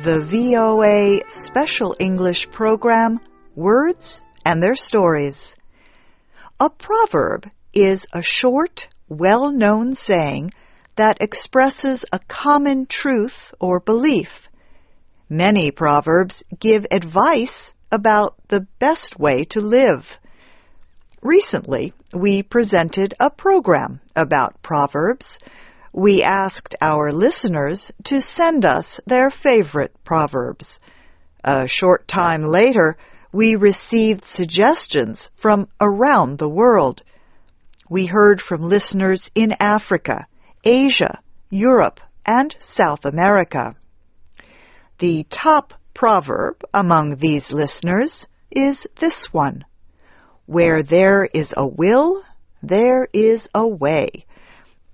the VOA Special English program, Words and Their Stories. A proverb is a short, well-known saying that expresses a common truth or belief. Many proverbs give advice about the best way to live. Recently, we presented a program about proverbs. We asked our listeners to send us their favorite proverbs. A short time later, we received suggestions from around the world. We heard from listeners in Africa, Asia, Europe, and South America. The top proverb among these listeners is this one. Where there is a will, there is a way.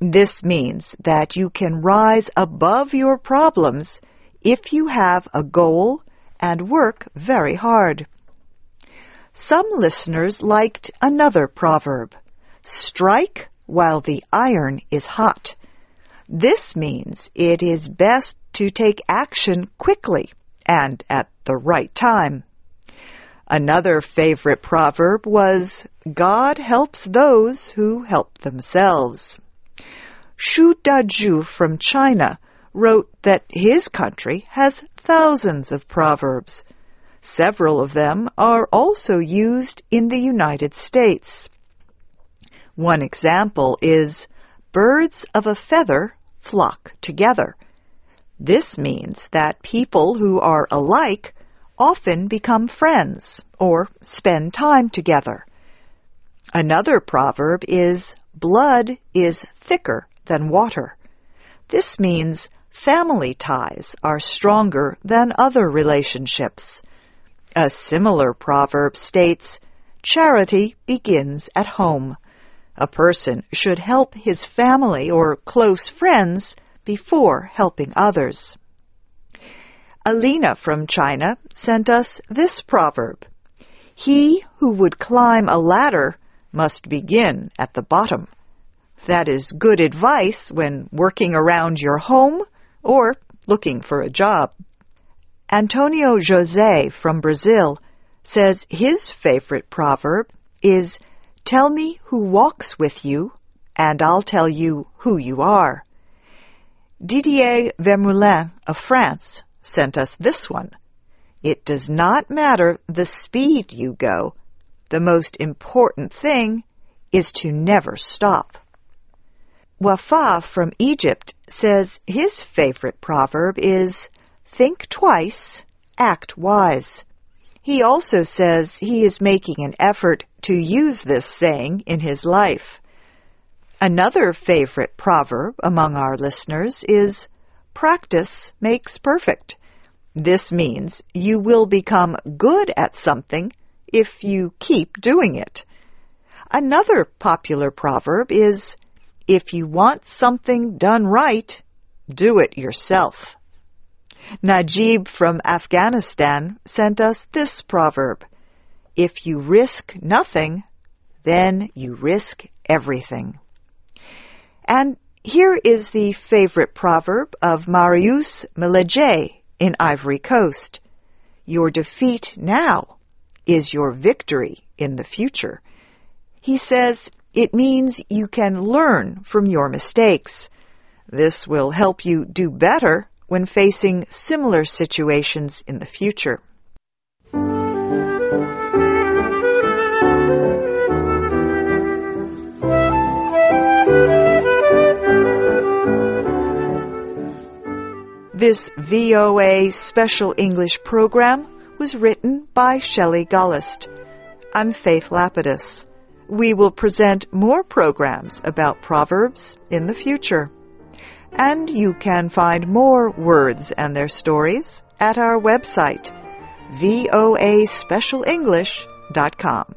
This means that you can rise above your problems if you have a goal and work very hard. Some listeners liked another proverb. Strike while the iron is hot. This means it is best to take action quickly and at the right time. Another favorite proverb was, God helps those who help themselves. Xu Daju from China wrote that his country has thousands of proverbs. Several of them are also used in the United States. One example is, birds of a feather flock together. This means that people who are alike often become friends or spend time together. Another proverb is blood is thicker than water. This means family ties are stronger than other relationships. A similar proverb states, charity begins at home. A person should help his family or close friends before helping others. Alina from China sent us this proverb. He who would climb a ladder must begin at the bottom. That is good advice when working around your home or looking for a job. Antonio Jose from Brazil says his favorite proverb is Tell me who walks with you, and I'll tell you who you are. Didier Vermoulin of France sent us this one. It does not matter the speed you go. The most important thing is to never stop. Wafa from Egypt says his favorite proverb is think twice, act wise. He also says he is making an effort to use this saying in his life. Another favorite proverb among our listeners is practice makes perfect. This means you will become good at something if you keep doing it. Another popular proverb is if you want something done right, do it yourself. Najib from Afghanistan sent us this proverb. If you risk nothing, then you risk everything. And here is the favorite proverb of Marius Meleje in Ivory Coast. Your defeat now is your victory in the future. He says it means you can learn from your mistakes. This will help you do better when facing similar situations in the future. This VOA Special English program was written by Shelley Gollust. I'm Faith Lapidus. We will present more programs about Proverbs in the future. And you can find more words and their stories at our website, voaspecialenglish.com.